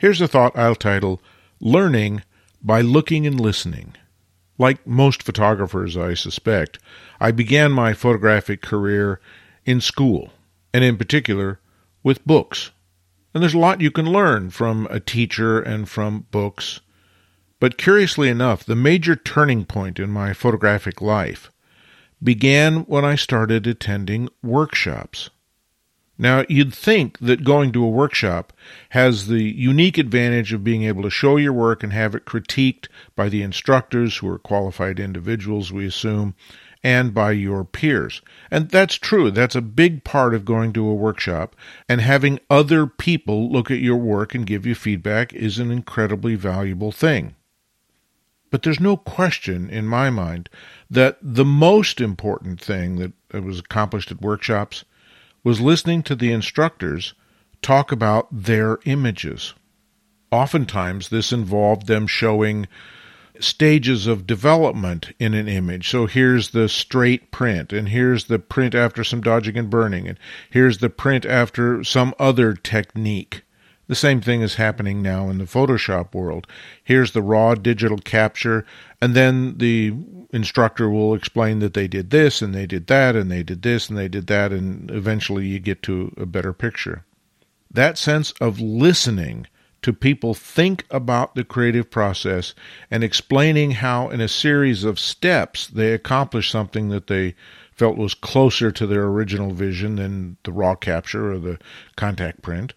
Here's a thought I'll title Learning by Looking and Listening. Like most photographers, I suspect, I began my photographic career in school, and in particular with books. And there's a lot you can learn from a teacher and from books. But curiously enough, the major turning point in my photographic life began when I started attending workshops. Now, you'd think that going to a workshop has the unique advantage of being able to show your work and have it critiqued by the instructors, who are qualified individuals, we assume, and by your peers. And that's true. That's a big part of going to a workshop. And having other people look at your work and give you feedback is an incredibly valuable thing. But there's no question in my mind that the most important thing that was accomplished at workshops was listening to the instructors talk about their images. Oftentimes, this involved them showing stages of development in an image. So here's the straight print, and here's the print after some dodging and burning, and here's the print after some other technique. The same thing is happening now in the Photoshop world. Here's the raw digital capture, and then the instructor will explain that they did this and they did that and they did this and they did that, and eventually you get to a better picture. That sense of listening to people think about the creative process and explaining how, in a series of steps, they accomplish something that they felt was closer to their original vision than the raw capture or the contact print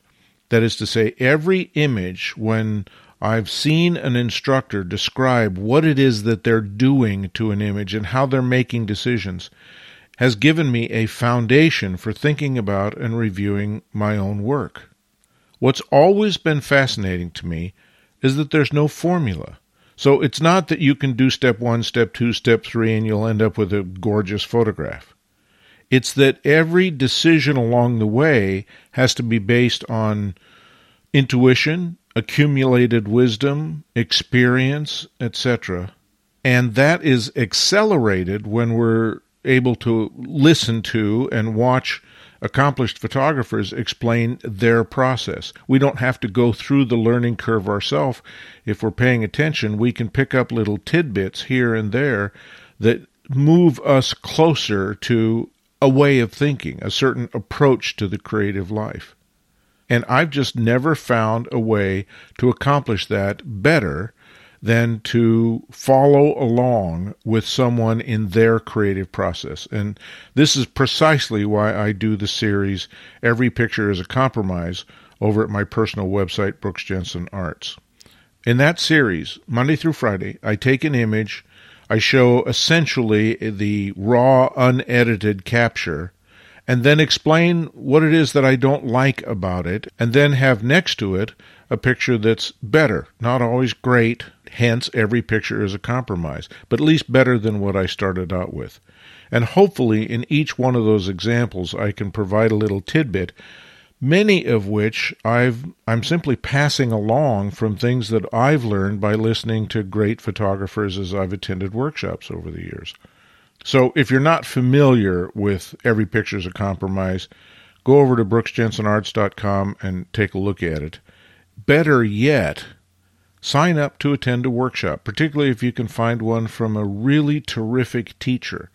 that is to say, every image, when I've seen an instructor describe what it is that they're doing to an image and how they're making decisions, has given me a foundation for thinking about and reviewing my own work. What's always been fascinating to me is that there's no formula. So it's not that you can do step one, step two, step three, and you'll end up with a gorgeous photograph. It's that every decision along the way has to be based on intuition, accumulated wisdom, experience, etc. And that is accelerated when we're able to listen to and watch accomplished photographers explain their process. We don't have to go through the learning curve ourselves. If we're paying attention, we can pick up little tidbits here and there that move us closer to a way of thinking, a certain approach to the creative life. And I've just never found a way to accomplish that better than to follow along with someone in their creative process. And this is precisely why I do the series Every Picture is a Compromise over at my personal website, Brooks Jensen Arts. In that series, Monday through Friday, I take an image I show essentially the raw, unedited capture, and then explain what it is that I don't like about it, and then have next to it a picture that's better. Not always great, hence, every picture is a compromise, but at least better than what I started out with. And hopefully, in each one of those examples, I can provide a little tidbit many of which I've I'm simply passing along from things that I've learned by listening to great photographers as I've attended workshops over the years. So if you're not familiar with Every Picture's a Compromise, go over to brooksjensenarts.com and take a look at it. Better yet, sign up to attend a workshop, particularly if you can find one from a really terrific teacher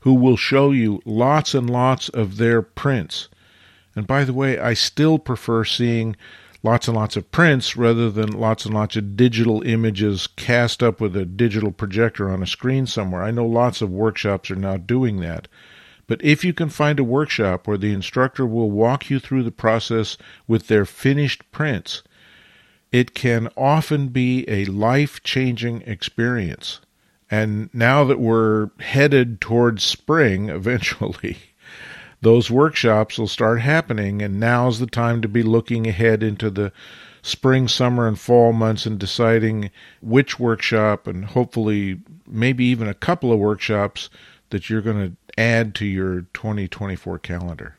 who will show you lots and lots of their prints and by the way, I still prefer seeing lots and lots of prints rather than lots and lots of digital images cast up with a digital projector on a screen somewhere. I know lots of workshops are now doing that. But if you can find a workshop where the instructor will walk you through the process with their finished prints, it can often be a life changing experience. And now that we're headed towards spring eventually, those workshops will start happening, and now's the time to be looking ahead into the spring, summer, and fall months and deciding which workshop and hopefully maybe even a couple of workshops that you're going to add to your 2024 calendar.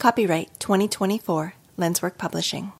Copyright 2024 Lenswork Publishing.